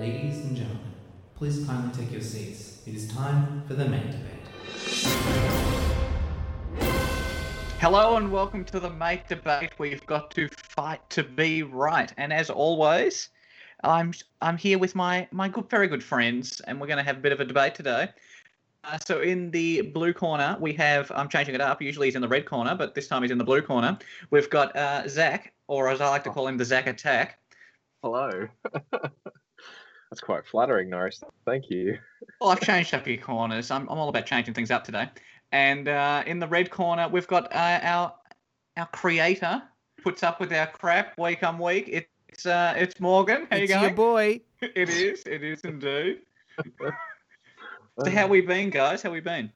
Ladies and gentlemen, please kindly take your seats. It is time for the main debate. Hello and welcome to the mate debate. We've got to fight to be right, and as always, I'm I'm here with my my good, very good friends, and we're going to have a bit of a debate today. Uh, so in the blue corner, we have I'm changing it up. Usually he's in the red corner, but this time he's in the blue corner. We've got uh, Zac, or as I like to call him, the Zac Attack. Hello. That's quite flattering, Norris. Thank you. Well, I've changed up your corners. I'm I'm all about changing things up today. And uh, in the red corner, we've got uh, our our creator puts up with our crap week on week. It's uh, it's Morgan. How it's you your going? boy. It is. It is indeed. So how we been, guys? How we been?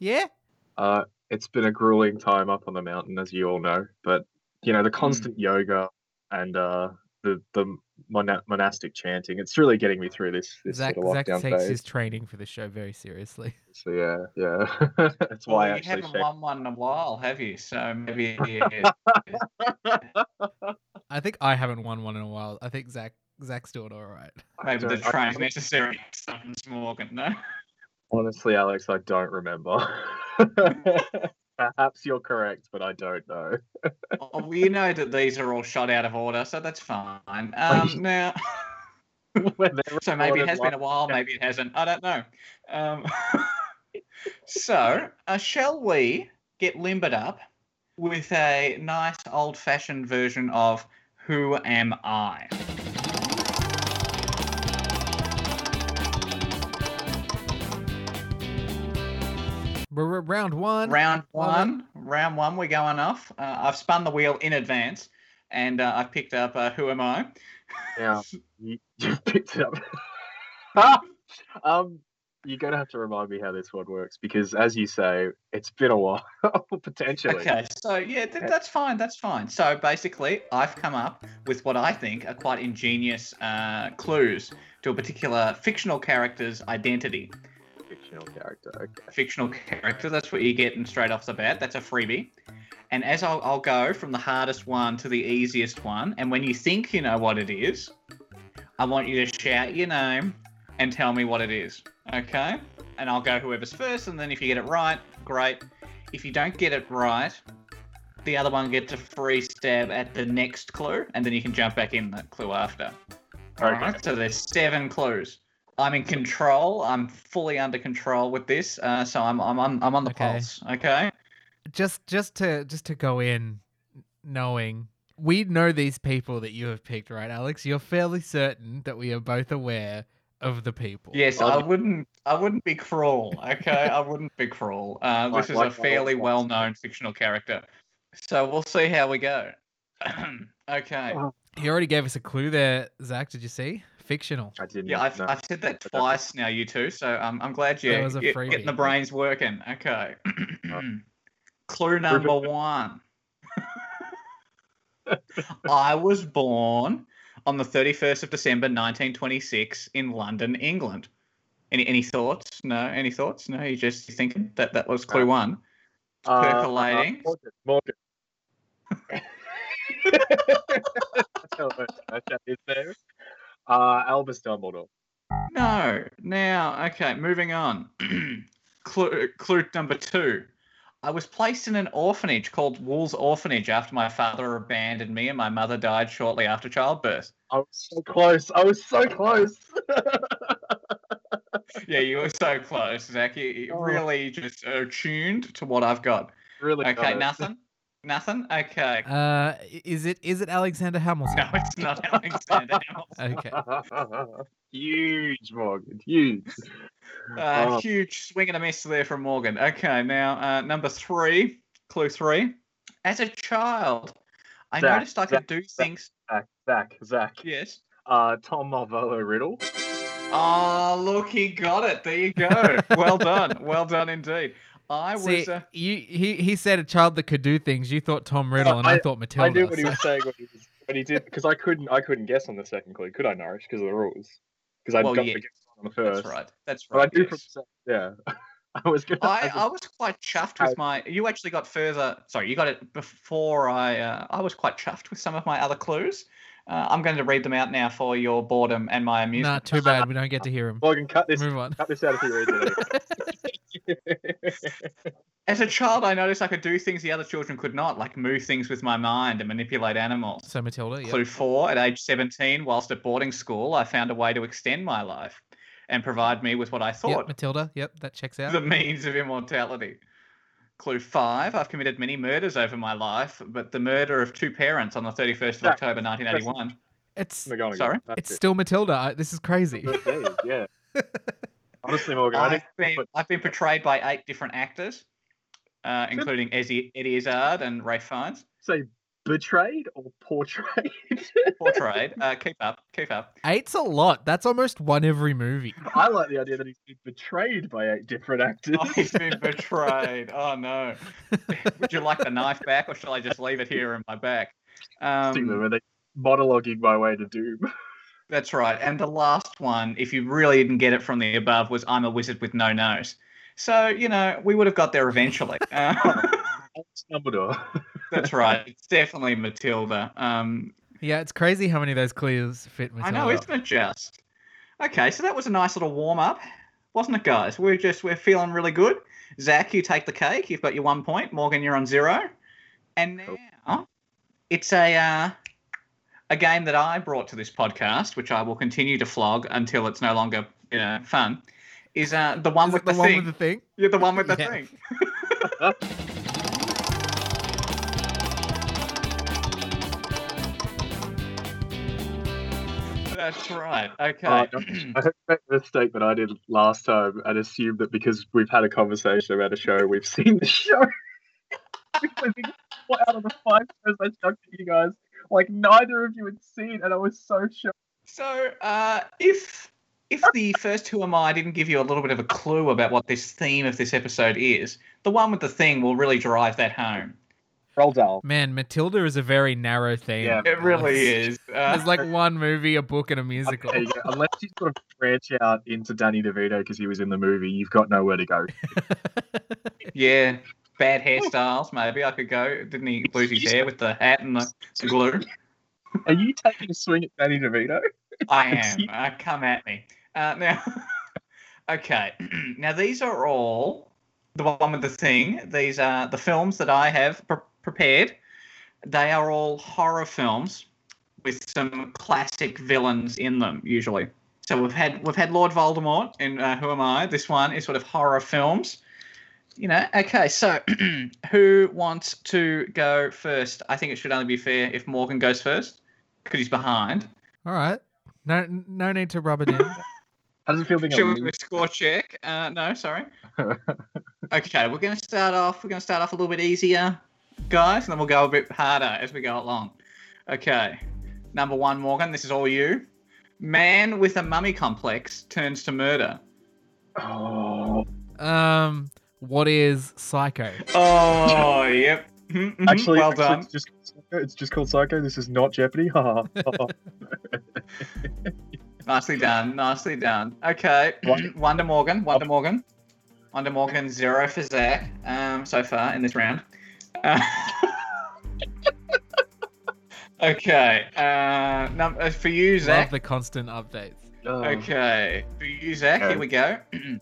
Yeah. Uh, it's been a grueling time up on the mountain, as you all know. But you know, the constant yoga and uh, the the mona- monastic chanting, it's really getting me through this this Zac, sort of Zac takes phase. his training for the show very seriously. So yeah, yeah. That's why I you actually haven't shaved. won one in a while, have you? So maybe I think I haven't won one in a while. I think Zac Zac's doing all right. Maybe the don't- I- train's necessary. Something's Morgan, no? Honestly, Alex, I don't remember. Perhaps you're correct, but I don't know. Oh, you know that these are all shot out of order, so that's fine. Um, now. So maybe it has been a while, maybe it hasn't. I don't know. Um, so, uh, shall we get limbered up with a nice old fashioned version of Who Am I? We're at round one. Round Love it. one. Round one, we're going off. Uh, I've spun the wheel in advance and uh, I've picked up uh, Who Am I? yeah, you, you picked it up. um, you're gonna have to remind me how this one works because, as you say, it's been a while potentially. Okay, so yeah, th- that's fine. That's fine. So basically, I've come up with what I think are quite ingenious uh, clues to a particular fictional character's identity. Fictional character. Okay. Fictional character. That's what you're getting straight off the bat. That's a freebie. And as I'll, I'll go from the hardest one to the easiest one, and when you think you know what it is, I want you to shout your name and tell me what it is. Okay? And I'll go whoever's first, and then if you get it right, great. If you don't get it right, the other one gets a free stab at the next clue, and then you can jump back in the clue after. All Okay. right. So there's seven clues. I'm in control. I'm fully under control with this. Uh, so I'm I'm on I'm on the Okay. pulse. Okay. Just just to just to go in knowing we know these people that you have picked, right, Alex? You're fairly certain that we are both aware of the people. Yes, Well, I wouldn't. I wouldn't be cruel. Okay, I wouldn't be cruel. Uh, Like- this is like a fairly boss. well-known fictional character, so we'll see how we go. okay. Oh. You already gave us a clue there, Zac. Did you see? Fictional. I didn't. Yeah, I've, know. I've said that twice now, you two. So um, I'm glad you're That was a get- getting the brains working. Okay. Clue number one. I was born on the 31st of December 1926 in London, England. Any any thoughts? No. Any thoughts? No. You just thinking that that was clue Uh, one. Uh, percolating. Uh, Morgan. Morgan. That's how much that is there. Uh, Albus Dumbledore. No. Now, okay, moving on. clue, clue number two. I was placed in an orphanage called Wool's Orphanage after my father abandoned me and my mother died shortly after childbirth. I was so close. I was so close. Yeah, you were so close, Zac. You, you Oh. really just tuned to what I've got. really. Okay, nothing? Nothing? Okay. Uh, is it is it Alexander Hamilton? No, it's not Alexander Hamilton. Okay. huge, Morgan. Huge. Uh, Oh. Huge swing and a miss there from Morgan. Okay, now uh, number three, clue three. As a child, I Zac, noticed I could Zac, do Zac. things. Zac, Zac, Zac. Yes. Uh, Tom Marvolo Riddle. Oh, look, he got it. There you go. Well done. Well done indeed. I See, was. Uh, you, he he said a child that could do things. You thought Tom Riddle, and I, I- thought Matilda. I knew what he was saying when he, was, when he did because I couldn't I couldn't guess on the second clue, could I, Norwich? Because of the rules. Because I'd Well, got yeah, to guess on the first. that's right. That's right. But I do yes. from yeah. I was gonna. I, I I was quite chuffed with my. You actually got further. Sorry, you got it before I. Uh, I was quite chuffed with some of my other clues. Uh, I'm going to read them out now for your boredom and my amusement. Nah, too bad. We don't get to hear him. Morgan, cut this. Move on. Cut this out if you read it. As a child, I noticed I could do things the other children could not, like move things with my mind and manipulate animals. So Matilda, yeah. Clue four, at age 17, whilst at boarding school, I found a way to extend my life and provide me with what I thought. Yep, thought Matilda. Yep, that checks out. the means of immortality. Clue five, I've committed many murders over my life, but the murder of two parents on the 31st of Jack, October 1981. It's McGonagall, Sorry? it's it. still Matilda. I- This is crazy. Yeah. Honestly, Morgan, I I've think been, I've been portrayed by eight different actors, uh, including Eddie, Eddie Izzard and Ralph Fiennes. say betrayed or portrayed. Portrayed. Uh, keep up, keep up. Eight's a lot. That's almost one every movie. I like the idea that he's been betrayed by eight different actors. Oh, he's been betrayed. Oh no. Would you like the knife back, or shall I just leave it here in my back? Stick them Um, where they monologuing my way to doom. That's right. And the last one, if you really didn't get it from the above, was "I'm a wizard with no nose." So you know we would have got there eventually. Uh, Dumbledore. that's right. It's definitely Matilda. Um, Yeah, it's crazy how many of those clues fit I Matilda. know, isn't it just? Okay, so that was a nice little warm up, wasn't it, guys? We're just we're feeling really good. Zac, you take the cake. You've got your one point. Morgan, you're on zero. And Cool. now it's a uh, a game that I brought to this podcast, which I will continue to flog until it's no longer you know, fun. Is uh, the one Is with the, the, one thing? with the thing? You're the one with the Yeah. thing. That's right. Okay. Oh, I hope you make the mistake that I did last time and assume that because we've had a conversation about a show, we've seen the show. because I four out of the five shows I chucked at you guys, like neither of you had seen, and I was so shocked. So, uh, if if the first Who Am I didn't give you a little bit of a clue about what this theme of this episode is, the one with the thing will really drive that home. Roll down. Man, Matilda is a very narrow theme. Yeah, It really is. Uh, There's like one movie, a book, and a musical. There you. Unless you sort of branch out into Danny DeVito because he was in the movie, you've got nowhere to go. yeah, bad hairstyles. Maybe I could go. Didn't he lose his hair with the hat and the, the glue? Are you taking a swing at Danny DeVito? I am. Uh, come at me. Uh, now, okay. now these are all the one with the thing. These are the films that I have pre- prepared. They are all horror films with some classic villains in them, usually. So we've had we've had Lord Voldemort in uh, Who Am I? This one is sort of horror films. You know. Okay. So who wants to go first? I think it should only be fair if Morgan goes first because he's behind. All right. No, no need to rub it in. How does it feel being a Should we do a score check? Uh, no, sorry. Okay, we're going to start off. We're going to start off a little bit easier, guys, and then we'll go a bit harder as we go along. Okay, number one, Morgan. This is all you. Man with a mummy complex turns to murder. Oh, Um, what is Psycho? Oh, yep. Mhm, mhm, actually, well actually, done. It's just, it's just called Psycho. This is not Jeopardy. Ha ha. Nicely done. Nicely done. Okay, Wonder- Wonder Morgan. Wonder Morgan. Wonder Morgan zero for Zac um, so far in this round. Uh, okay, uh, num- uh, for you, Zac. Love the constant updates. Oh. Okay, for you, Zac. Okay. Here we go.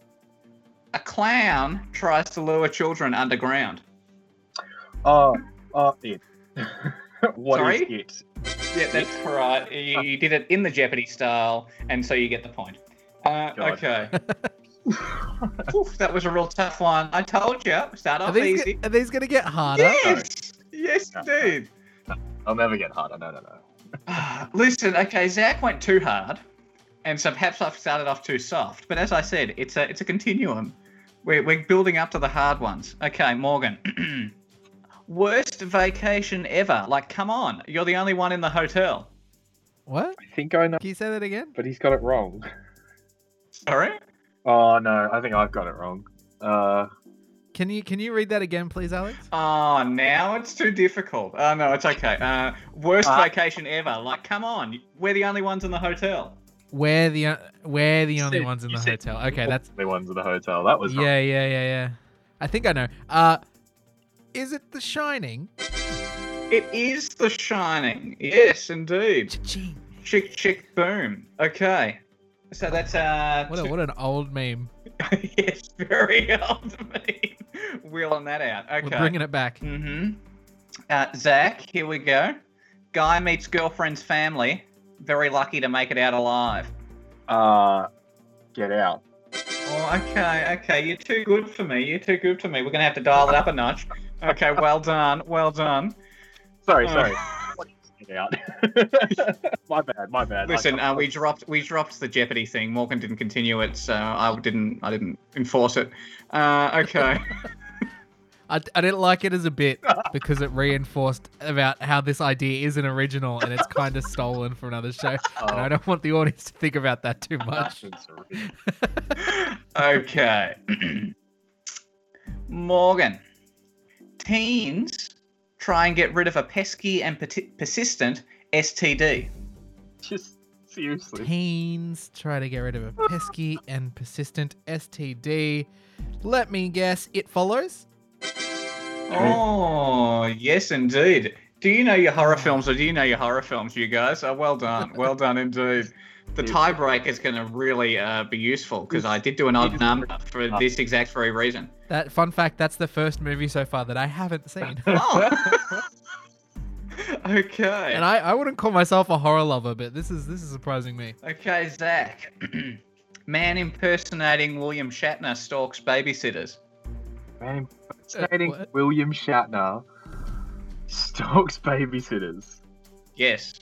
A clown tries to lure children underground. Oh, oh, it. What is Sorry? it? Yeah, that's right. You, you did it in the Jeopardy style, and so you get the point. Uh, okay. Oof, that was a real tough one. I told you. Start Are off these, easy. get, are these gonna get harder? Yes, yes, No. indeed. I'll never get harder. No, no, no. Ah, Listen, okay, Zac went too hard, and so perhaps I've started off too soft. But as I said, it's a it's a continuum. We're we're building up to the hard ones. Okay, Morgan. Worst vacation ever. Like, come on, you're the only one in the hotel. What? I think I know, Can you say that again? but he's got it wrong. Sorry. Oh no, I think I've got it wrong. Uh, Can you can you read that again, please, Alex? Oh, now it's too difficult. Oh no, it's okay. Uh, worst Uh, vacation ever. Like, come on, we're the only ones in the hotel. We're the we're the only said- ones in the said hotel. Okay, that's the ones in the hotel. That was wrong. yeah, yeah, yeah, yeah. I think I know. Uh, is it The Shining? It is The Shining. Yes, indeed. Cha-ching. Chick, chick, boom. Okay. So that's uh. What, a, what an old meme. yes, very old meme. Wheeling that out. Okay. We're bringing it back. Mm-hmm. Uh, Zac, here we go. Guy meets girlfriend's family. Very lucky to make it out alive. Uh, get out. Oh, okay, okay. You're too good for me. You're too good for me. We're gonna have to dial it up a notch. Okay, well done, well done. Sorry, Oh. sorry. Get out. my bad, my bad. Listen, uh, we dropped we dropped the Jeopardy thing. Morgan didn't continue it, so I didn't I didn't enforce it. Uh, okay. I, I didn't like it as a bit because it reinforced about how this idea isn't original and it's kind of stolen from another show. And I Oh. don't want the audience to think about that too much. Okay. Morgan. Teens try and get rid of a pesky and perti- persistent STD. Just seriously. Teens try to get rid of a pesky and persistent STD. Let me guess, it follows? Oh, yes, indeed. Do you know your horror films, or do you know your horror films, you guys? Oh, well done, well done indeed. The Yes. tiebreak is going to really uh, be useful because I did do an odd number for this exact very reason. That fun fact, that's the first movie so far that I haven't seen. Oh. okay. And I, I wouldn't call myself a horror lover, but this is this is surprising me. Okay, Zac. Man impersonating William Shatner stalks babysitters. Man, impersonating what? William Shatner stalks babysitters. Yes.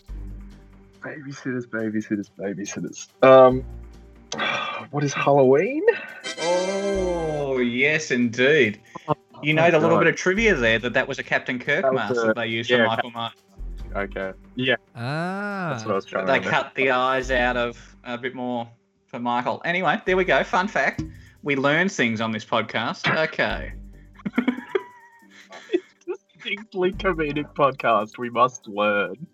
Babysitters, babysitters, babysitters. Um, what is Halloween? Oh, yes, indeed. You know the little bit of trivia there that that was a Captain Kirk That mask a- that they used yeah, for Michael Myers. Okay. Yeah, Ah. that's what I was trying They to remember. cut the eyes out of a bit more for Michael. Anyway, there we go. Fun fact. We learn things on this podcast. Okay. Distinctly comedic podcast. We must learn.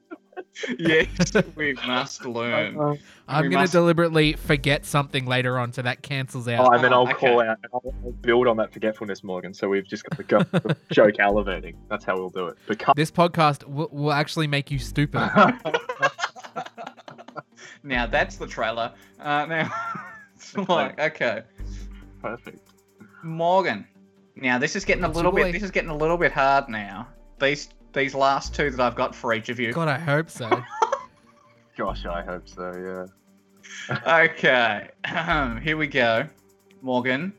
yes, we must learn. Uh, I'm we gonna must- deliberately forget something later on, so that cancels out. oh, and then Oh, I'll call okay. out. I'll I'll build on that forgetfulness, Morgan. So we've just got to go the joke elevating. That's how we'll do it. Because This podcast will, will actually make you stupid. now that's the trailer. Uh, now, it's like okay, perfect. Morgan. Now this is getting a little your bit. This is getting a little bit hard now. These these last two that I've got for each of you. God, I hope so. Gosh, I hope so. Yeah. Okay, here we go. Morgan,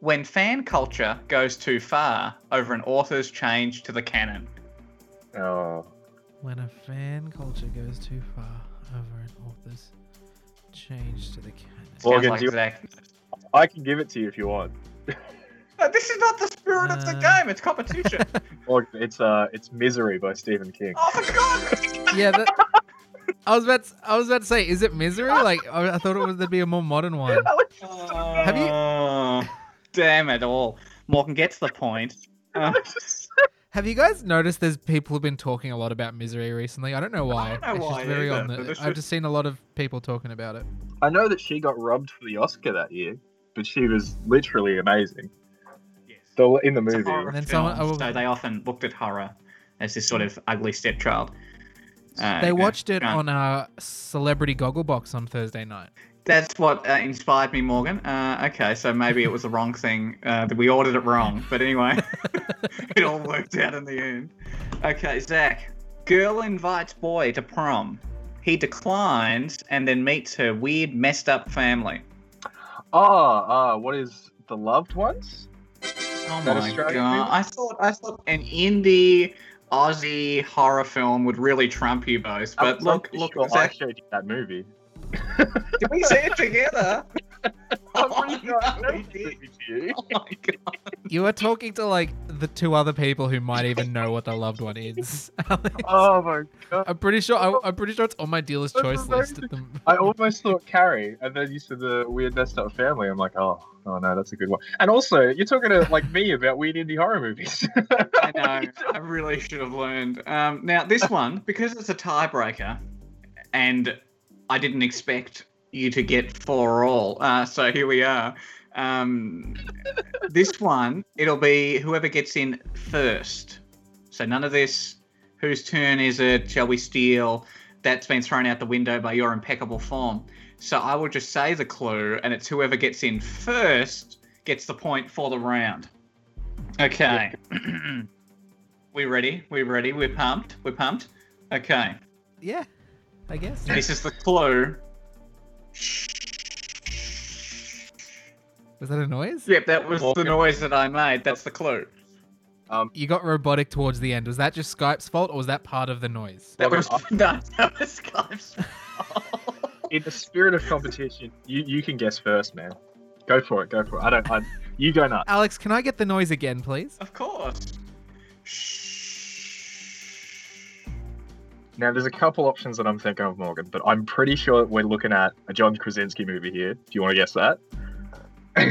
when fan culture goes too far over an author's change to the canon. Oh. when a fan culture goes too far over an author's change to the canon. Morgan, like do you- Zac. I can give it to you if you want. Uh, this is not the spirit of the Uh. game. It's competition. Morgan, it's uh, it's Misery by Stephen King. oh for God! yeah, that, I was about to, I was about to say, is it misery? Like I, I thought it was there'd be a more modern one. Have you- damn it all. Morgan gets the point. Uh, Have you guys noticed there's people who've been talking a lot about misery recently? I don't know why. I don't know it's why just very either, on the, this I've was- just seen a lot of people talking about it. I know that she got robbed for the Oscar that year, but she was literally amazing. Yes. The in the movie. And then someone- oh, so they often looked at horror as this sort of ugly stepchild. Uh, They yeah. watched it on a Celebrity Gogglebox on Thursday night. That's what uh, inspired me, Morgan. Uh, okay, so maybe it was the wrong thing. Uh, that we ordered it wrong, but anyway, it all worked out in the end. Okay, Zac. Girl invites boy to prom. He declines and then meets her weird, messed up family. Oh, uh, what is the loved ones? Oh That my Australian god! movie? I thought I thought an indie Aussie horror film would really trump you both, but I'm look, pretty look, sure I Zac, showed you that movie. did we see it together? I'm Oh, pretty sure I showed it to you. Oh my god! You are talking to like the two other people who might even know what the loved one is. Alex. Oh my god! I'm pretty sure. I, I'm pretty sure it's on my dealer's That's choice list. amazing. At the, I almost thought Carrie, and then you said the weird messed up family. I'm like, oh, oh no, that's a good one. And also, you're talking to like me about weird indie horror movies. I know. I really should have learned. Um, now this one, because it's a tiebreaker, and I didn't expect you to get four all. Uh, so here we are. Um, this one, it'll be whoever gets in first. So none of this. Whose turn is it? Shall we steal? That's been thrown out the window by your impeccable form. So I will just say the clue, and it's whoever gets in first gets the point for the round. Okay. we ready? We ready? We're pumped. We're pumped. Okay. Yeah, I guess. This is the clue. Was that a noise? Yep, that was the noise that I made. That's the clue. Um, you got robotic towards the end. Was that just Skype's fault, or was that part of the noise? That was no, that was Skype's. Fault. in the spirit of competition, you, you can guess first, man. Go for it. Go for it. I don't. I, you go nuts. Alex, can I get the noise again, please? Of course. Now, there's a couple options that I'm thinking of, Morgan, but I'm pretty sure that we're looking at a John Krasinski movie here. Do you want to guess that?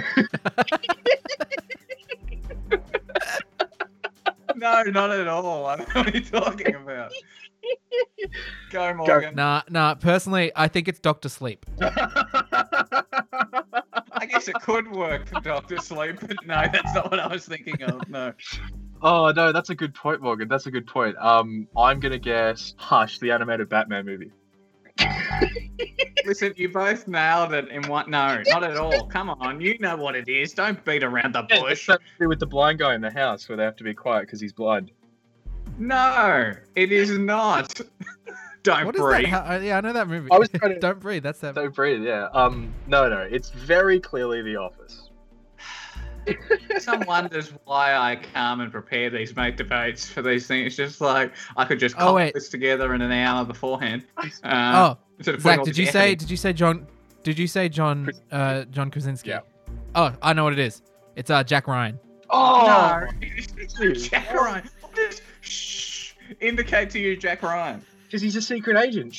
No, not at all. I don't know what are you talking about? Go, Morgan. Nah, nah. Personally, I think it's Doctor Sleep. I guess it could work for Doctor Sleep, but no, that's not what I was thinking of. No. oh no, that's a good point, Morgan. That's a good point. Um, I'm gonna guess Hush, the animated Batman movie. Listen, you both nailed it in one. No, not at all. Come on, you know what it is. Don't beat around the Yeah, bush. it's that movie with the blind guy in the house where they have to be quiet because he's blind. No, it is not. Don't What is breathe. that? How- uh, yeah, I know that movie. I was trying to- Don't breathe. That's that. Don't breathe. Yeah. Um. No, no. It's very clearly The Office. Some wonders why I come and prepare these mate debates for these things. It's just like I could just Oh, cobble wait. this together in an hour beforehand. Uh, oh, instead of putting Zac, did you effort say? Did you say John? Did you say John? Uh, John Krasinski. Yeah. Oh, I know what it is. It's uh Jack Ryan. Oh. No, Jack Ryan. Just shh. Indicate to you, Jack Ryan. Because he's a secret agent.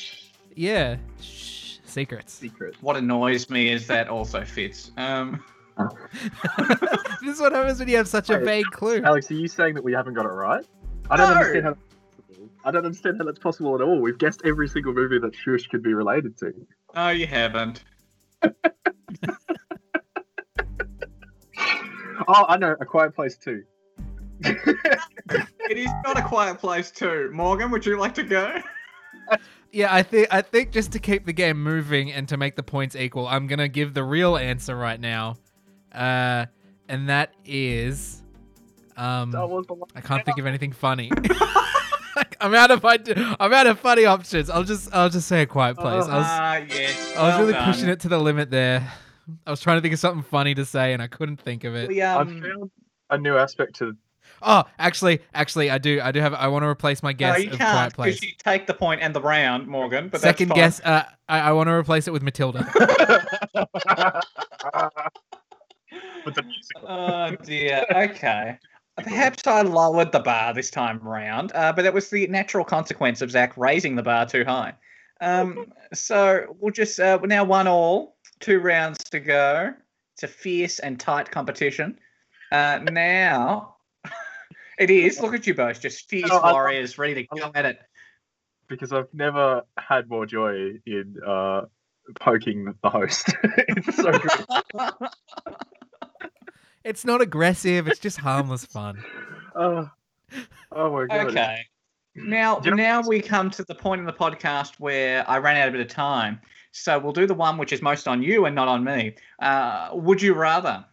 Yeah. Shh, secrets. Secret. What annoys me is that also fits. Um, this is what happens when you have such a Wait. vague clue. Alex, are you saying that we haven't got it right? I don't No. understand how. That's possible. I don't understand how that's possible at all. We've guessed every single movie that Shush could be related to. no, you haven't. Oh, I know. A Quiet Place too. It is not a quiet place too. Morgan, would you like to go? Yeah, I think I think just to keep the game moving and to make the points equal, I'm gonna give the real answer right now, uh, and that is, um, That was the one. I can't think of anything funny. I'm out of id- I'm out of funny options. I'll just I'll just say a quiet place. I was Ah, yes. I was well really done. pushing it to the limit there. I was trying to think of something funny to say and I couldn't think of it. We, I um, found a new aspect to. Oh, actually, actually, I do I do have I want to replace my no, guess you of can't quiet place. because you take the point and the round, Morgan. But Second that's fine. guess, uh, I, I want to replace it with Matilda. with the music. Oh dear. Okay. Perhaps I lowered the bar this time round, uh, but that was the natural consequence of Zac raising the bar too high. Um, so we'll just uh, we're now one all, two rounds to go. It's a fierce and tight competition. Uh, now it is. Look at you both, just fierce I- warriors, ready to go at it. because I've never had more joy in uh, poking the host. it's so good. It's not aggressive. It's just harmless fun. Oh, oh my god. Okay. Now, You know- now we come to the point in the podcast where I ran out a bit of time. So we'll do the one which is most on you and not on me. Uh, would you rather?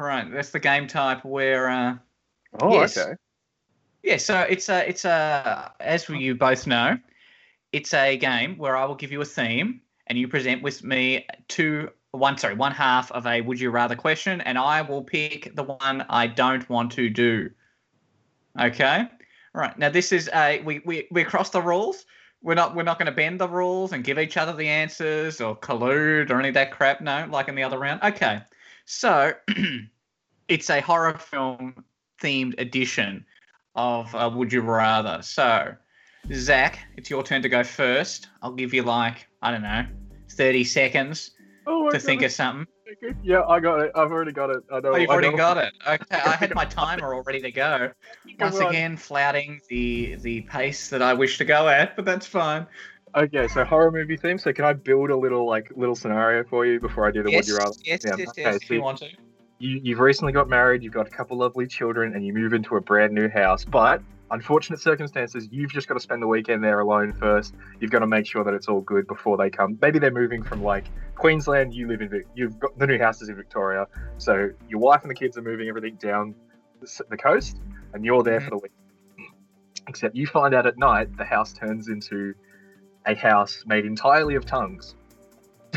Right, that's the game type where. Uh, Oh, Yes. okay. yeah, so it's a, it's a, as you both know, it's a game where I will give you a theme and you present with me two, one, sorry, one half of a would you rather question, and I will pick the one I don't want to do. Okay, right. Now this is a we we we cross the rules. We're not we're not going to bend the rules and give each other the answers or collude or any of that crap. No, like in the other round. Okay, so it's a horror film themed edition of uh, Would You Rather. So, Zac, it's your turn to go first. I'll give you like, I don't know, 30 seconds Oh to think of something. Yeah, I got it. I've already got it. I know. Oh, you've I already got it. Okay, I had my timer all ready to go. Once on. again, flouting the the pace that I wish to go at, but that's fine. Okay, so horror movie theme. So can I build a little like little scenario for you before I do the yes, would you rather? yes, Yeah, yes, okay, yes, if you want to. You, you've recently got married. You've got a couple lovely children, and you move into a brand new house. But unfortunate circumstances, you've just got to spend the weekend there alone first. You've got to make sure that it's all good before they come. Maybe they're moving from like Queensland. You live in Vic. You've got the new house is in Victoria. So your wife and the kids are moving everything down the coast, and you're there mm-hmm. for the week. Except you find out at night the house turns into a house made entirely of tongues.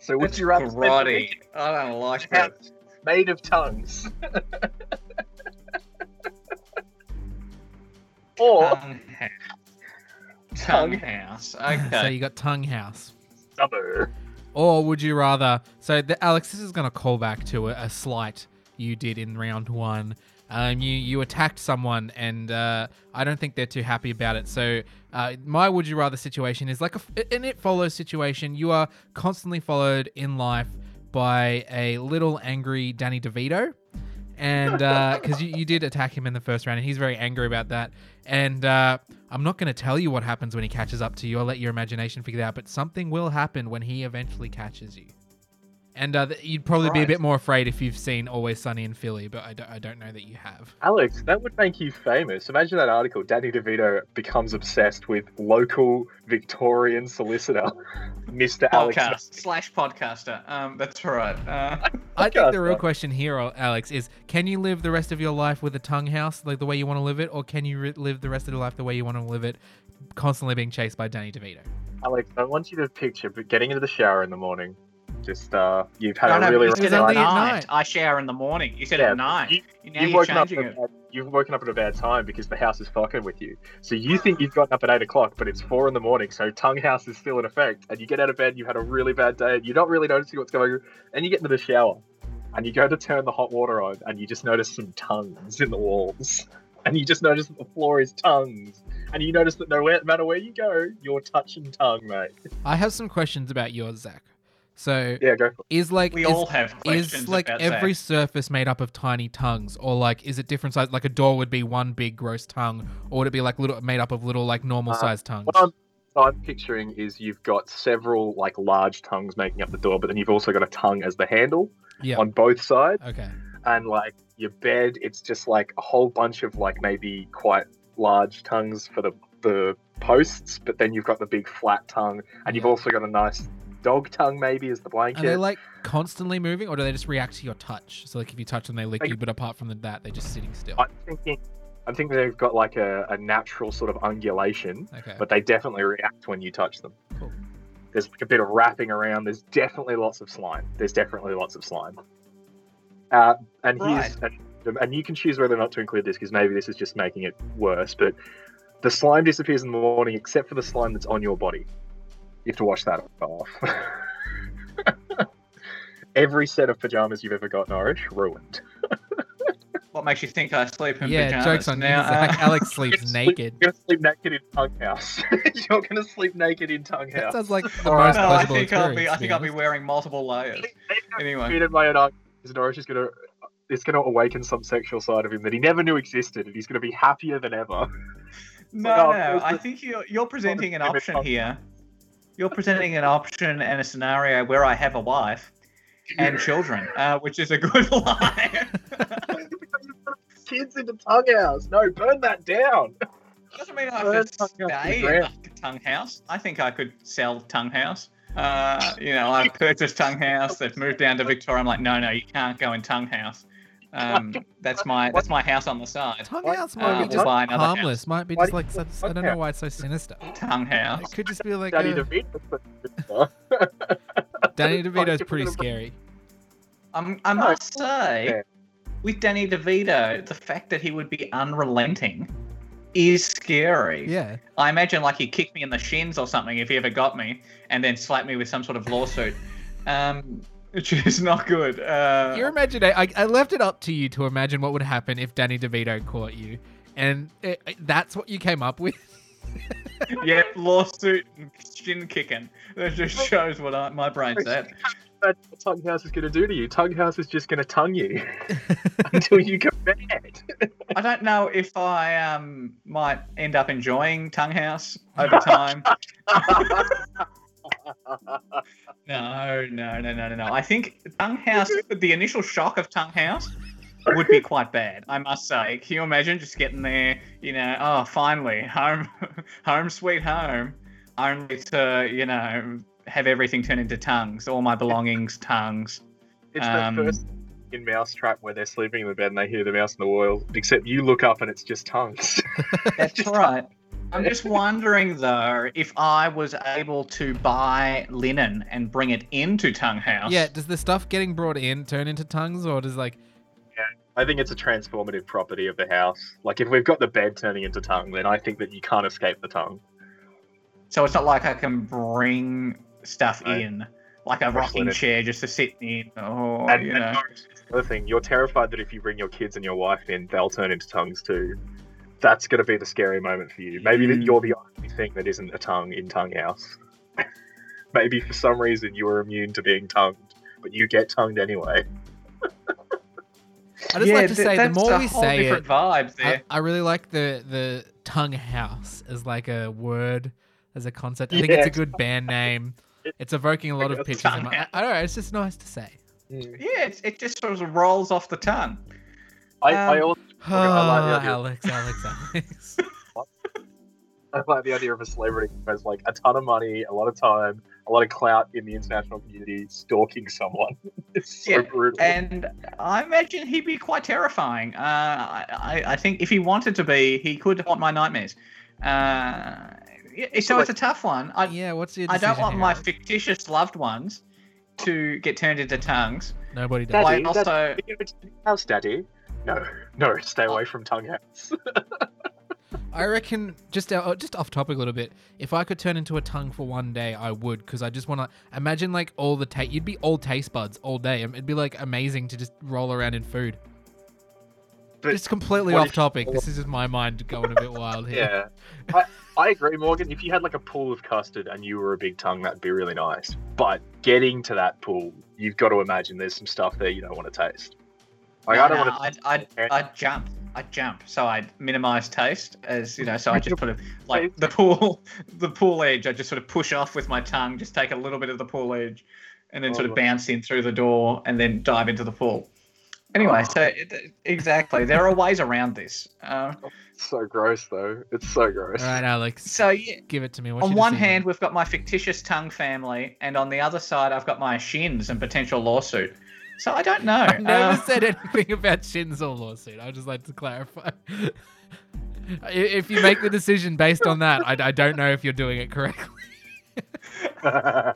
so would That's you rather karate. I don't like that. made of tongues? or Tongue house. Tongue Tongue. house. So you got tongue house. summer? Or would you rather? So, the, Alex, this is going to call back to a, a slight you did in round one. Um, you you attacked someone, and uh, I don't think they're too happy about it. So, uh, my would you rather situation is like a, f- an it follows situation. You are constantly followed in life by a little angry Danny DeVito, and because you, you did attack him in the first round, and he's very angry about that. And uh, I'm not going to tell you what happens when he catches up to you. I'll let your imagination figure that out. But something will happen when he eventually catches you. And uh, you'd probably be a bit more afraid if you've seen Always Sunny in Philly, but I don't, I don't know that you have. Alex, that would make you famous. Imagine that article. Danny DeVito becomes obsessed with local Victorian solicitor, Mr. Alex. Podcast slash podcaster. Um, that's right. Uh, I think the real question here, Alex, is can you live the rest of your life with a tongue house, like the way you want to live it, or can you re- live the rest of your life the way you want to live it, constantly being chased by Danny DeVito? Alex, I want you to picture getting into the shower in the morning. Just uh, you've had no, a no, really you said at night. at night. I shower in the morning. You said Yeah, at night. you- now you've you're woken up changing at it. a bad, you've woken up at a bad time because the house is fucking with you. So you think you've gotten up at eight o'clock, but it's four in the morning. So tongue house is still in effect, and you get out of bed. You had a really bad day. You're not really noticing what's going on, and you get into the shower, and you go to turn the hot water on, and you just notice some tongues in the walls, and you just notice that the floor is tongues, and you notice that no matter where you go, you're touching tongue, mate. I have some questions about yours, Zac. So, Yeah, go for it. is like We is, all have questions is like every Zac. surface made up of tiny tongues, or like is it different size? Like a door would be one big gross tongue, or would it be like little made up of little like normal Uh, sized tongues? What I'm, what I'm picturing is you've got several like large tongues making up the door, but then you've also got a tongue as the handle Yeah. on both sides. Okay. and like your bed it's just like a whole bunch of like maybe quite large tongues for the the posts but then you've got the big flat tongue and you've also got a nice dog tongue maybe is the blanket. Are they like constantly moving, or do they just react to your touch? So like if you touch them, they lick Like- you, but apart from that, they're just sitting still. i'm thinking i'm thinking they've got like a, a natural sort of undulation Okay. but they definitely react when you touch them Cool. there's like a bit of wrapping around there's definitely lots of slime there's definitely lots of slime uh, and here's and, and you can choose whether or not to include this because maybe this is just making it worse but the slime disappears in the morning except for the slime that's on your body you have to wash that off every set of pajamas you've ever got norwich ruined What makes you think I sleep in yeah, pajamas? jokes on you. now. Uh, Alex sleeps naked. you're gonna sleep naked in tongue house you're gonna sleep naked in tongue That house sounds like the All right. most no, I think I'll be. I think I'll be wearing multiple layers. Anyway, Treated my own argument Norwich is gonna it's gonna awaken some sexual side of him that he never knew existed and he's gonna be happier than ever no, Well, no. I the- think you're you're presenting an option on- here. You're presenting an option and a scenario where I have a wife and children, uh, which is a good lie. kids in the tongue house no burn that down Doesn't mean I Burn have to stay in like a tongue house. I think I could sell tongue house. Uh, you know, I've purchased tongue house. They've moved down to Victoria. I'm like, no, no, you can't go in tongue house. Um, that's my that's my house on the side. Tongue Why- house uh, might we'll be just buy another harmless. Might be just like call so- it I don't know why it's so sinister. Tongue house. It could just be like Danny a- DeVito Danny DeVito's Fucking pretty gonna- scary. Um, I must say, with Danny DeVito, the fact that he would be unrelenting is scary. Yeah. I imagine like he'd kick me in the shins or something if he ever got me, and then slap me with some sort of lawsuit, um, which is not good. Uh, Your imagination. I, I left it up to you to imagine what would happen if Danny DeVito caught you, and it, it- that's what you came up with. yeah, lawsuit and shin kicking. That just shows what I, my brain's at. That's what tongue house is going to do to you tongue house is just going to tongue you until you go mad I don't know if I um might end up enjoying Tongue House over time. no, no, no, no, no, no. I think Tongue House, the initial shock of Tongue House would be quite bad, I must say. Can you imagine just getting there, you know, oh, finally, home, home sweet home, only to, you know, have everything turn into tongues, all my belongings tongues. It's Um, the first in Mousetrap where they're sleeping in the bed and they hear the mouse in the wall. Except you look up and it's just tongues. That's right. I'm just wondering though if I was able to buy linen and bring it into Tongue House. Yeah, does the stuff getting brought in turn into tongues, or does like I think it's a transformative property of the house. Like if we've got the bed turning into tongue, then I think that you can't escape the tongue. So it's not like I can bring stuff No. in, like a rocking linen. chair just to sit in, or And, you and know. no, the other thing, you're terrified that if you bring your kids and your wife in, they'll turn into tongues too. That's going to be the scary moment for you. Maybe that Mm. you're the only thing that isn't a tongue in Tongue House. Maybe for some reason you are immune to being tongued, but you get tongued anyway. I just like to say the more we say different it, vibes I, there. I really like the the tongue house as like a word, as a concept. I think it's a good band name. It's evoking a lot of It's pictures. In my, I, I don't know. It's just nice to say. Yeah, it's, it just sort of rolls off the tongue. I, I Um, also Oh, I like the idea. Alex, Alex, Alex. I like the idea of a celebrity who has like a ton of money, a lot of time, a lot of clout in the international community, stalking someone. It's so Yeah, brutal. And I imagine he'd be quite terrifying. Uh, I, I I think if he wanted to be, he could haunt my nightmares. Uh, yeah, so it's a tough one. I, yeah, what's your I don't want here, my fictitious loved ones to get turned into tongues. Nobody does. Daddy, I also, House Daddy? No, no, stay away from Tongue House. I reckon just uh, just off topic a little bit. If I could turn into a tongue for one day, I would because I just want to imagine like all the taste. You'd be all taste buds all day. It'd be like amazing to just roll around in food. But just completely off topic. This is just my mind going a bit wild here. yeah. I, I agree, Morgan. If you had like a pool of custard and you were a big tongue, that'd be really nice. But getting to that pool, you've got to imagine there's some stuff there you don't want to taste. Like, no, I don't no, want to. I'd, I'd, I'd jump. I'd jump. So I'd minimize taste, as you know. So I just put it like the pool, the pool edge. I just sort of push off with my tongue, just take a little bit of the pool edge, and then sort Oh. of bounce in through the door, and then dive into the pool. Anyway, Oh. so it, exactly, there are ways around this. Uh, so gross, though. It's so gross. All right, Alex. so yeah, Give it to me. What's on one hand, we've got my fictitious tongue family, and on the other side, I've got my shins and potential lawsuit. So I don't know. I never Uh, said anything about shins or lawsuit. I'd just like to clarify. If you make the decision based on that, I, I don't know if you're doing it correctly. The I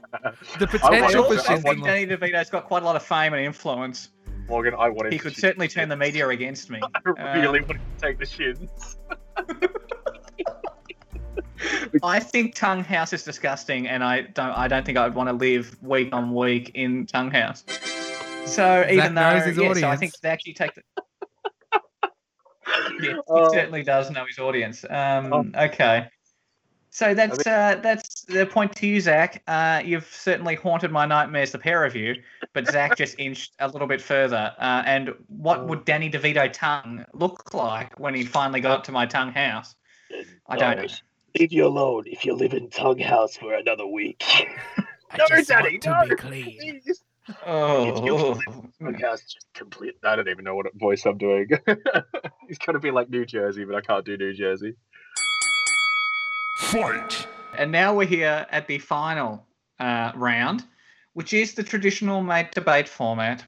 I potential for also to- I shins think Danny DeVito's got quite a lot of fame and influence. Morgan, I wanted He could shoot certainly turn the media against me. I really wanted to take the shins. I think Tongue House is disgusting, and I don't. I don't think I'd want to live week on week in Tongue House. So even though, knows yeah, so I think they actually take the. Yeah, Oh. he certainly does know his audience. Um, Oh. Okay. So that's uh, that's the point to you, Zac. Uh, you've certainly haunted my nightmares, the pair of you, but Zac just inched a little bit further. Uh, and what Oh. would Danny DeVito tongue look like when he finally got to my tongue house? I don't know. Leave you alone if you live in Tongue House for another week. I No, just Daddy, want to no, be clean. Please. Oh, Tongue House just complete. I don't even know what voice I'm doing. He's gonna be like New Jersey, but I can't do New Jersey. Fight! And now we're here at the final uh, round, which is the traditional mate debate format.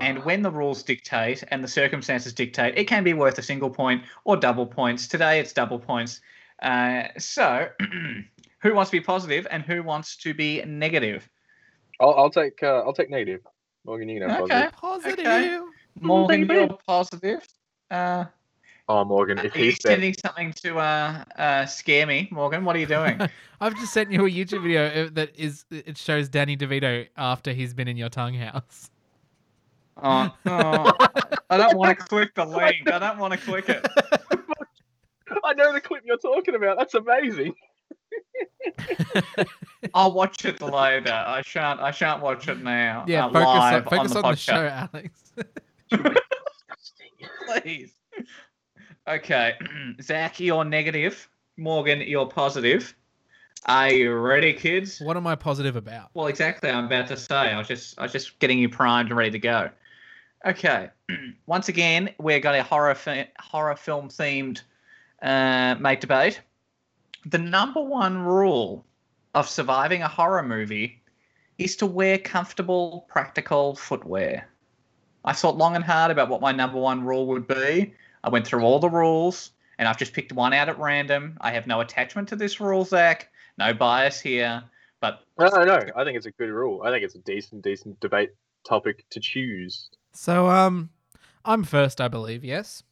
And when the rules dictate and the circumstances dictate, it can be worth a single point or double points. Today it's double points. Uh, so, who wants to be positive and who wants to be negative? I'll, I'll take. Uh, I'll take negative. Morgan, you can have Okay. positive. Positive. Okay. Morgan, baby. you're positive. Uh, Oh, Morgan, if are you he's there, sending something to uh, uh, scare me, Morgan? What are you doing? I've just sent you a YouTube video uh, that is it shows Danny DeVito after he's been in your tongue house. Oh, oh, I don't want to click the link. I don't want to click it. I know the clip you're talking about. That's amazing. I'll watch it later. I shan't. I shan't watch it now. Yeah, uh, focus on, focus on on the the show. Alex. Please. Okay, Zac, you're negative. Morgan, you're positive. Are you ready, kids? What am I positive about? Well, exactly. I'm about to say. I was just, I was just getting you primed and ready to go. Okay. Once again, we've got a horror, fi- horror film themed uh, mate debate. The number one rule of surviving a horror movie is to wear comfortable, practical footwear. I thought long and hard about what my number one rule would be. I went through all the rules, and I've just picked one out at random. I have no attachment to this rule, Zac. No bias here. But No, no, no. I think it's a good rule. I think it's a decent, decent debate topic to choose. So, um, I'm first, I believe. Yes.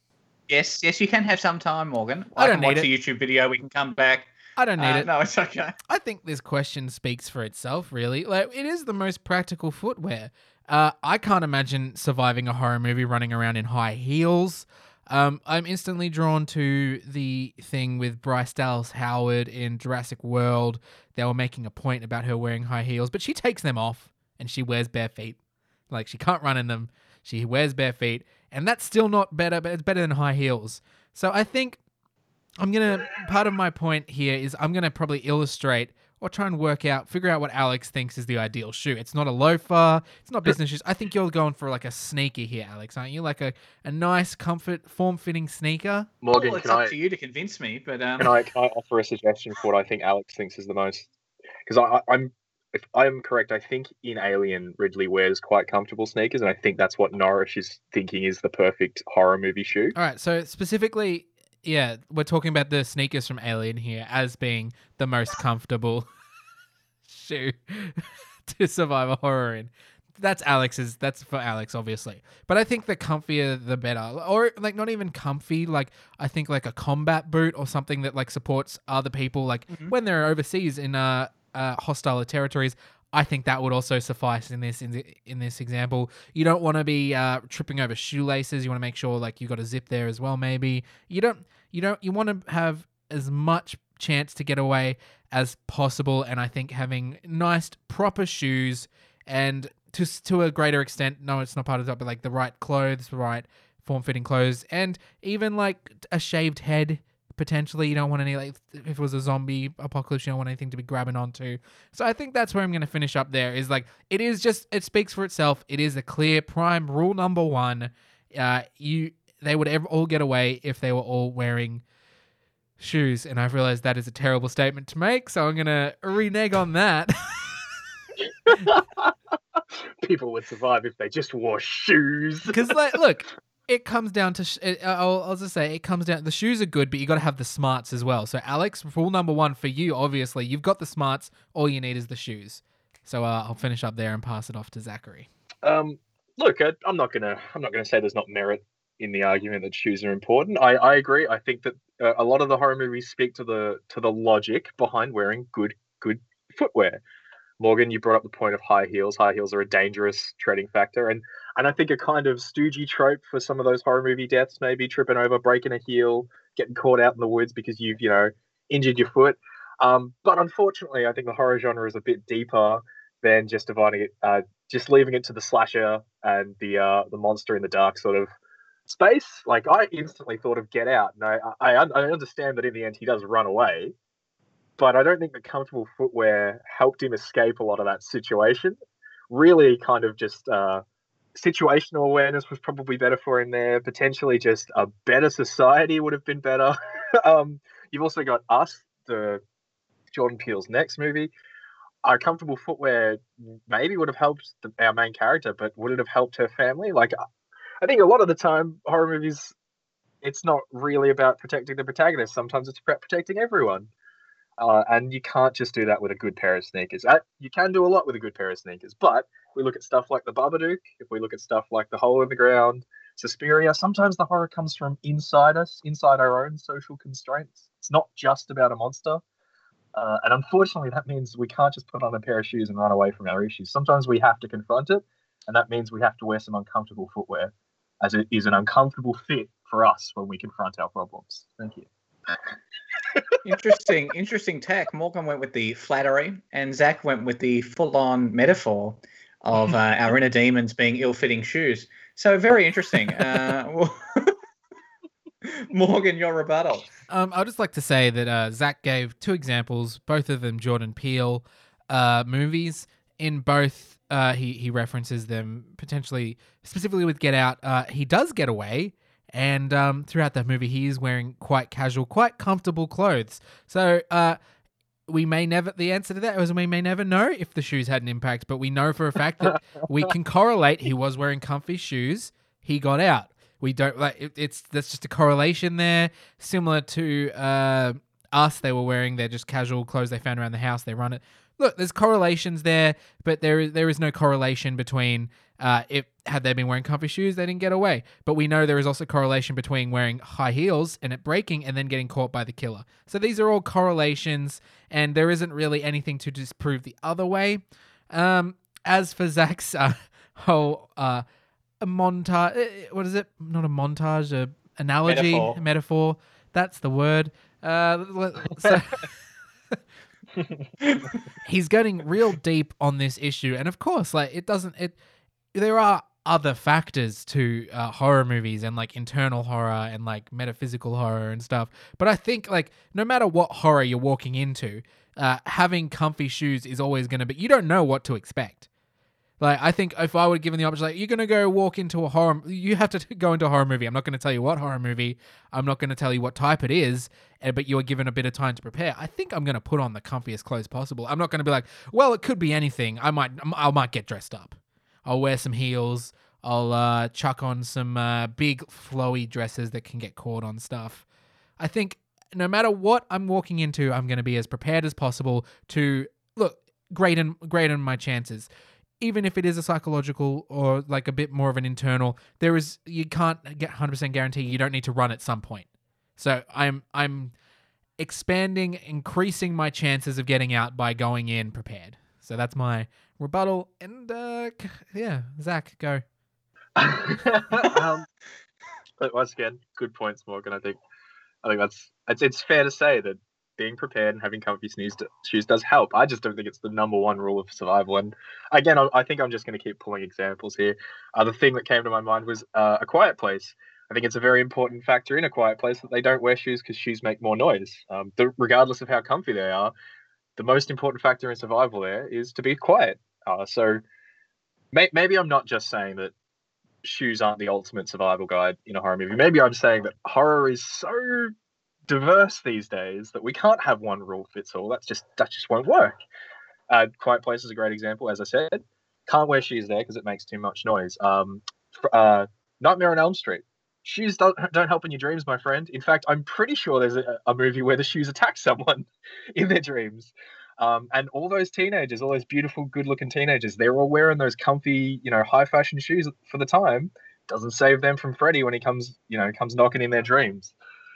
Yes, yes, you can have some time, Morgan. I don't can need watch a YouTube video. We can come back. I don't need Uh, it. No, it's okay. I think this question speaks for itself, really. Like, it is the most practical footwear. Uh, I can't imagine surviving a horror movie running around in high heels. Um, I'm instantly drawn to the thing with Bryce Dallas Howard in Jurassic World. They were making a point about her wearing high heels, but she takes them off and she wears bare feet. Like, she can't run in them. She wears bare feet, and that's still not better, but it's better than high heels. So I think I'm gonna part of my point here is I'm gonna probably illustrate or try and work out, figure out what Alex thinks is the ideal shoe. It's not a loafer, it's not business shoes. I think you're going for like a sneaker here, Alex, aren't you? Like a, a nice, comfort, form fitting sneaker. Morgan, well, it's can up I, to you to convince me, but um, can I can I offer a suggestion for what I think Alex thinks is the most? Because I, I, I'm if I'm correct, I think in Alien Ridley wears quite comfortable sneakers, and I think that's what Norris is thinking is the perfect horror movie shoe. All right, so specifically, yeah, we're talking about the sneakers from Alien here as being the most comfortable shoe to survive a horror in. That's Alex's. That's for Alex, obviously. But I think the comfier, the better. Or like not even comfy. Like I think like a combat boot or something that like supports other people. Like Mhm. when they're overseas in uh, uh hostile territories. I think that would also suffice in this in, the, in this example. You don't want to be uh, tripping over shoelaces. You want to make sure like you got a zip there as well. Maybe you don't. You don't. You want to have as much chance to get away as possible. And I think having nice, proper shoes and to to a greater extent, no, it's not part of that, but like the right clothes, the right form-fitting clothes, and even like a shaved head. Potentially, you don't want any like if it was a zombie apocalypse, you don't want anything to be grabbing onto. So I think that's where I'm going to finish up. There is like it is just it speaks for itself. It is a clear prime rule number one. Uh, you they would ever all get away if they were all wearing shoes, and I've realized that is a terrible statement to make. So I'm gonna renege on that. People would survive if they just wore shoes. Because like, look, it comes down to. Sh- it, I'll, I'll just say it comes down. The shoes are good, but you got to have the smarts as well. So Alex, rule number one for you, obviously, you've got the smarts. All you need is the shoes. So uh, I'll finish up there and pass it off to Zachary. Um, look, I, I'm not gonna I'm not gonna say there's not merit in the argument that shoes are important. I, I agree. I think that uh, a lot of the horror movies speak to the to the logic behind wearing good good footwear. Morgan, you brought up the point of high heels. High heels are a dangerous treading factor, and and I think a kind of stoogey trope for some of those horror movie deaths, maybe tripping over, breaking a heel, getting caught out in the woods because you've you know injured your foot. Um, but unfortunately, I think the horror genre is a bit deeper than just dividing it, uh, just leaving it to the slasher and the uh, the monster in the dark sort of space. Like I instantly thought of Get Out, and I, I I understand that in the end he does run away, but I don't think the comfortable footwear helped him escape a lot of that situation. Really, kind of just uh, situational awareness was probably better for him there. Potentially, just a better society would have been better. um, you've also got Us, the Jordan Peele's next movie. Our comfortable footwear maybe would have helped the, our main character, but would it have helped her family? Like, I think a lot of the time, horror movies, it's not really about protecting the protagonist. Sometimes it's about protecting everyone. Uh, and you can't just do that with a good pair of sneakers. Uh, you can do a lot with a good pair of sneakers, but we look at stuff like the Babadook, if we look at stuff like the Hole in the Ground, Suspiria, sometimes the horror comes from inside us, inside our own social constraints. It's not just about a monster. Uh, and unfortunately, that means we can't just put on a pair of shoes and run away from our issues. Sometimes we have to confront it, and that means we have to wear some uncomfortable footwear, as it is an uncomfortable fit for us when we confront our problems. Thank you. Interesting, interesting tack. Morgan went with the flattery, and Zac went with the full-on metaphor of uh, our inner demons being ill-fitting shoes. So very interesting. Uh, well, Morgan, your rebuttal. Um, I'd just like to say that uh, Zac gave two examples, both of them Jordan Peele uh, movies. In both, uh, he he references them potentially, specifically with Get Out. Uh, he does get away, and um, throughout that movie, he is wearing quite casual, quite comfortable clothes. So uh, we may never. The answer to that is we may never know if the shoes had an impact, but we know for a fact that we can correlate. He was wearing comfy shoes. He got out. We don't like it, it's that's just a correlation there, similar to uh, us. They were wearing their just casual clothes they found around the house. They run it. Look, there's correlations there, but there is there is no correlation between uh, if had they been wearing comfy shoes, they didn't get away. But we know there is also correlation between wearing high heels and it breaking and then getting caught by the killer. So these are all correlations, and there isn't really anything to disprove the other way. Um, as for Zac's uh, whole uh, a montage. What is it? Not a montage. A analogy. Metaphor. metaphor. That's the word. Uh, so he's getting real deep on this issue, and of course, like it doesn't. It there are other factors to uh, horror movies and like internal horror and like metaphysical horror and stuff. But I think like no matter what horror you're walking into, uh, having comfy shoes is always going to be. You don't know what to expect. Like I think if I were given the option, like you're gonna go walk into a horror, you have to go into a horror movie. I'm not gonna tell you what horror movie. I'm not gonna tell you what type it is, eh, but you are given a bit of time to prepare. I think I'm gonna put on the comfiest clothes possible. I'm not gonna be like, well, it could be anything. I might, I might get dressed up. I'll wear some heels. I'll uh, chuck on some uh, big flowy dresses that can get caught on stuff. I think no matter what I'm walking into, I'm going to be as prepared as possible to look greaten greaten my chances. Even if it is a psychological or like a bit more of an internal, there is you can't get 100% guarantee you don't need to run at some point. So I'm I'm expanding, increasing my chances of getting out by going in prepared. So that's my rebuttal. And uh, yeah, Zac, go. um, once again, good points, Morgan. I think, I think that's it's, it's fair to say that being prepared and having comfy shoes, shoes does help. I just don't think it's the number one rule of survival. And again, I, I think I'm just going to keep pulling examples here. Uh, the thing that came to my mind was uh, a quiet place. I think it's a very important factor in a quiet place that they don't wear shoes because shoes make more noise. Um, the, regardless of how comfy they are, the most important factor in survival there is to be quiet. Uh, so may, maybe I'm not just saying that shoes aren't the ultimate survival guide in a horror movie. Maybe I'm saying that horror is so diverse these days that we can't have one rule fits all. That's just that just won't work. Uh, Quiet Place is a great example, as I said. Can't wear shoes there because it makes too much noise. Um, uh, Nightmare on Elm Street. Shoes don't, don't help in your dreams, my friend. In fact, I'm pretty sure there's a, a movie where the shoes attack someone in their dreams. Um, and all those teenagers, all those beautiful, good-looking teenagers, they're all wearing those comfy, you know, high-fashion shoes for the time. Doesn't save them from Freddy when he comes, you know, comes knocking in their dreams.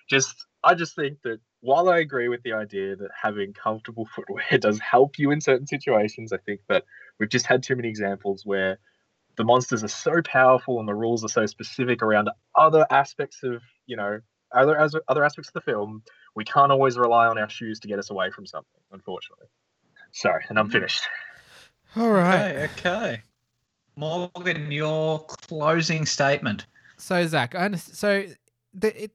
Just, I just think that while I agree with the idea that having comfortable footwear does help you in certain situations, I think that we've just had too many examples where the monsters are so powerful and the rules are so specific around other aspects of, you know, other other aspects of the film. We can't always rely on our shoes to get us away from something, unfortunately. Sorry, and I'm mm. finished. All right. Okay, okay. Morgan, your closing statement. So Zac, I understand. So the, it,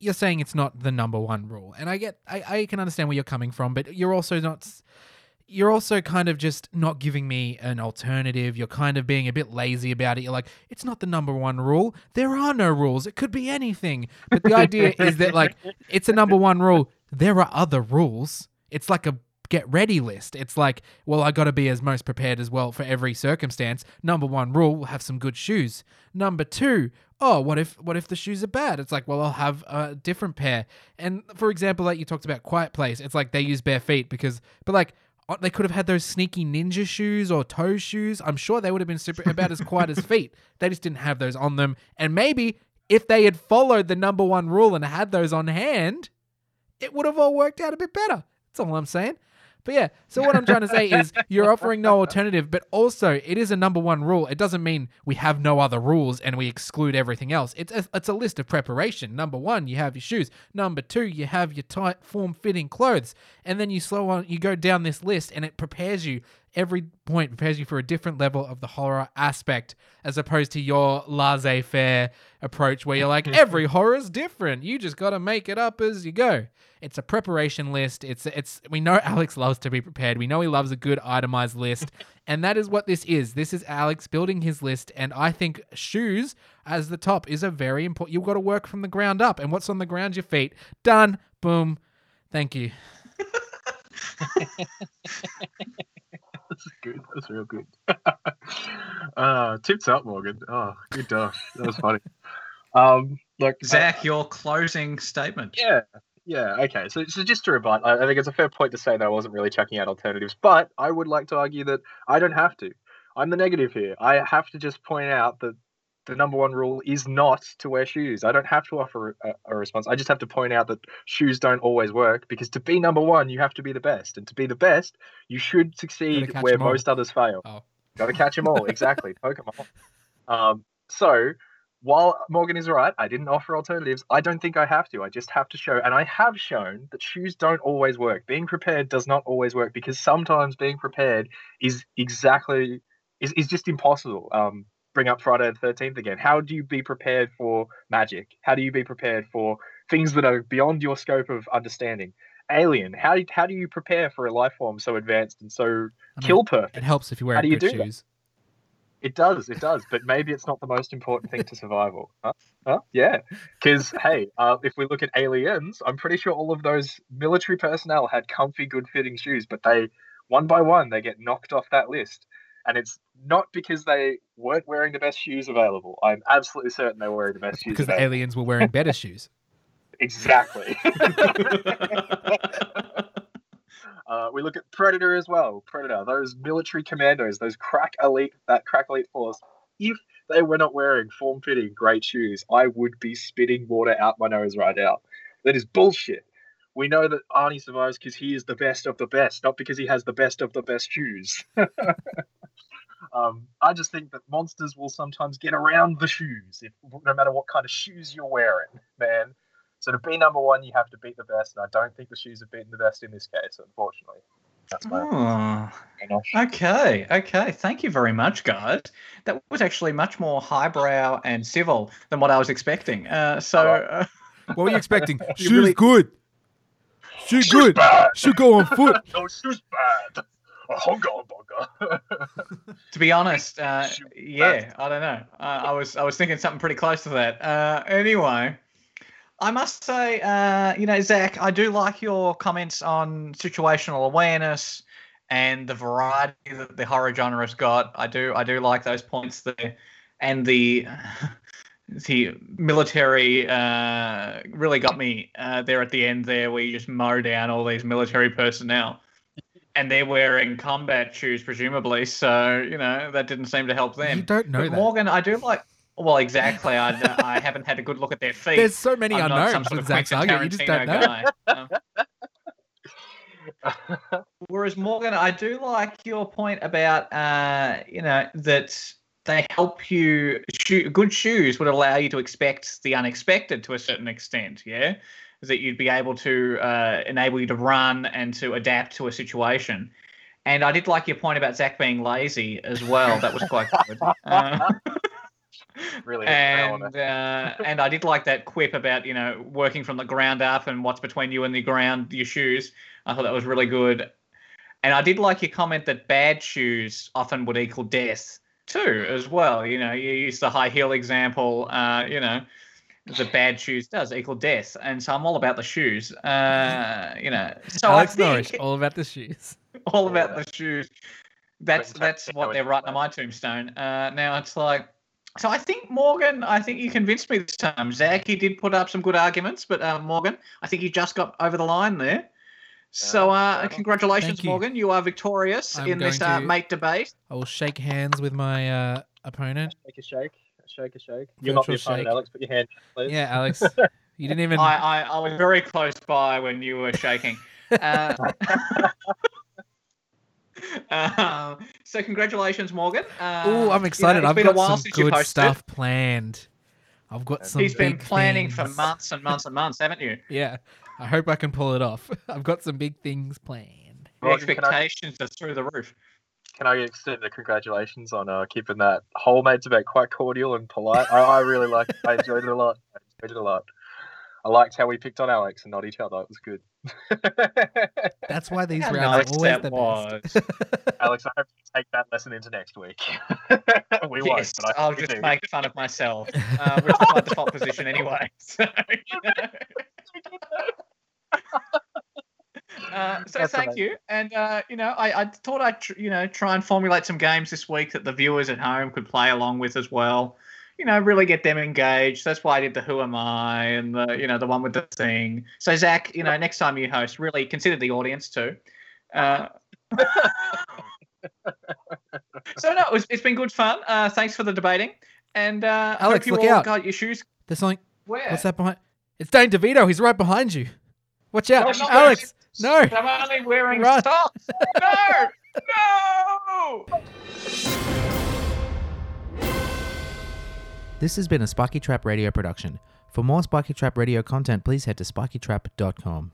you're saying it's not the number one rule, and I get, I, I can understand where you're coming from, but you're also not. You're also kind of just not giving me an alternative. You're kind of being a bit lazy about it. You're like, it's not the number one rule. There are no rules. It could be anything. But the idea is that like it's a number one rule. There are other rules. It's like a get ready list. It's like, well, I got to be as most prepared as well for every circumstance. Number one rule: have some good shoes. Number two, oh, what if what if the shoes are bad? It's like, well, I'll have a different pair. And for example, like you talked about Quiet Place, it's like they use bare feet because, but like. Uh, They could have had those sneaky ninja shoes or toe shoes. I'm sure they would have been super about as quiet as feet. They just didn't have those on them. And maybe if they had followed the number one rule and had those on hand, it would have all worked out a bit better. That's all I'm saying. But yeah, so what I'm trying to say is you're offering no alternative, but also it is a number one rule. It doesn't mean we have no other rules and we exclude everything else. It's a, it's a list of preparation. Number one, you have your shoes. Number two, you have your tight form fitting clothes. And then you slow on, you go down this list and it prepares you every point prepares you for a different level of the horror aspect, as opposed to your laissez faire approach where you're like, every horror is different. You just got to make it up as you go. It's a preparation list. It's it's we know Alex loves to be prepared. We know he loves a good itemized list, and that is what this is. This is Alex building his list, and I think shoes as the top is a very important. You've got to work from the ground up, and what's on the ground? Your feet. Done. Boom. Thank you. That's good. That's real good. uh, tips up, Morgan. Oh, good dog. That was funny. Um, look, uh, Zac, your closing statement. Yeah, yeah. Okay, so, so just to rebut, I, I think it's a fair point to say that I wasn't really checking out alternatives, but I would like to argue that I don't have to. I'm the negative here. I have to just point out that the number one rule is not to wear shoes. I don't have to offer a, a response. I just have to point out that shoes don't always work because to be number one, you have to be the best, and to be the best, you should succeed where most others fail. Oh. Got to catch them all. Exactly. Pokemon. Um, so while Morgan is right, I didn't offer alternatives. I don't think I have to. I just have to show, and I have shown that shoes don't always work. Being prepared does not always work because sometimes being prepared is exactly is, is just impossible. Um, bring up Friday the Thirteenth again. How do you be prepared for magic? How do you be prepared for things that are beyond your scope of understanding? Alien. How do how do you prepare for a life form so advanced and so I mean, kill perfect? It helps if you wear How do you good do that? shoes. It does, it does, but maybe it's not the most important thing to survival. Huh? Huh? Yeah, because hey, uh, if we look at aliens, I'm pretty sure all of those military personnel had comfy, good-fitting shoes, but they, one by one, they get knocked off that list, and it's not because they weren't wearing the best shoes available. I'm absolutely certain they were wearing the best shoes Because the aliens were wearing better shoes. Exactly. Uh, we look at Predator as well. Predator, those military commandos, those crack elite, that crack elite force. If they were not wearing form-fitting great shoes, I would be spitting water out my nose right now. That is bullshit. We know that Arnie survives because he is the best of the best, not because he has the best of the best shoes. um, I just think that monsters will sometimes get around the shoes, if, no matter what kind of shoes you're wearing, man. So to be number one, you have to beat the best, and I don't think the shoes have beaten the best in this case, unfortunately. That's my Oh, okay, okay. Thank you very much, guys. That was actually much more highbrow and civil than what I was expecting. Uh, so, uh, What were you expecting? You shoes really- good. Shoe Shoes good. bad. Should go on foot. no shoes bad. A honga to be honest, uh, yeah, I don't know. Uh, I was I was thinking something pretty close to that. Uh, anyway, I must say, uh, you know, Zac, I do like your comments on situational awareness and the variety that the horror genre's got. I do I do like those points there, and the the military uh, really got me uh, there at the end there, where you just mow down all these military personnel. And they're wearing combat shoes, presumably. So you know that didn't seem to help them. You don't know But that. Morgan, I do like. Well, exactly. I, I haven't had a good look at their feet. There's so many I'm not some unknowns sort of Zac's argument. You just don't know. guy. Um, whereas Morgan, I do like your point about uh, you know that they help you. Shoe, good shoes would allow you to expect the unexpected to a certain extent. Yeah, that you'd be able to uh, enable you to run and to adapt to a situation. And I did like your point about Zac being lazy as well. That was quite good. Uh, really hit the nail on and uh, and I did like that quip about you know working from the ground up and what's between you and the ground, your shoes. I thought that was really good, and I did like your comment that bad shoes often would equal death too, as well. You know, you used the high heel example. Uh, you know, the bad shoes does equal death, and so I'm all about the shoes. Uh, you know, so Alex I think Norris, all about the shoes. all about the shoes. That's that's what they're writing on my tombstone. Uh, now it's like, so I think Morgan, I think you convinced me this time. Zac, he did put up some good arguments, but uh, Morgan, I think you just got over the line there. So, uh, congratulations, you. Morgan. You are victorious I'm in this going uh, to- mate debate. I will shake hands with my uh, opponent. Shake a shake. Shake a shake. You're not the Virtual opponent, shake. Alex. Put your hand please. Yeah, Alex. You didn't even. I, I, I was very close by when you were shaking. Uh, uh, so, congratulations, Morgan. Uh, Oh, I'm know, excited. it's I've been a got while some since good stuff planned. I've got some. He's been big planning for months and months and months, haven't you? Yeah, I hope I can pull it off. I've got some big things planned. The Morgan, I- expectations are through the roof. Can I extend a congratulations on uh, keeping that whole mate debate quite cordial and polite? I, I really like. I enjoyed it a lot. I enjoyed it a lot. I liked how we picked on Alex and not each other. It was good. That's why these How rounds nice are always the was. best. Alex, I hope you take that lesson into next week. we won't, but I I'll just do. make fun of myself, uh, which is my default position anyway. So, you know. Uh, so That's thank amazing. you, and uh, you know, I, I thought I'd tr- you know try and formulate some games this week that the viewers at home could play along with as well. You know, really get them engaged. That's why I did the Who Am I and the you know the one with the thing. So Zac, you know, next time you host, really consider the audience too. Uh, so no, it was, it's been good fun. Uh, thanks for the debating, and uh, Alex, hope you look all out. got your shoes. There's something. Where? What's that behind? It's Danny DeVito. He's right behind you. Watch out, I'm not Alex. No. I'm only wearing Run. socks. No, no. This has been a Spiky Trap Radio production. For more Spiky Trap Radio content, please head to spikytrap.com.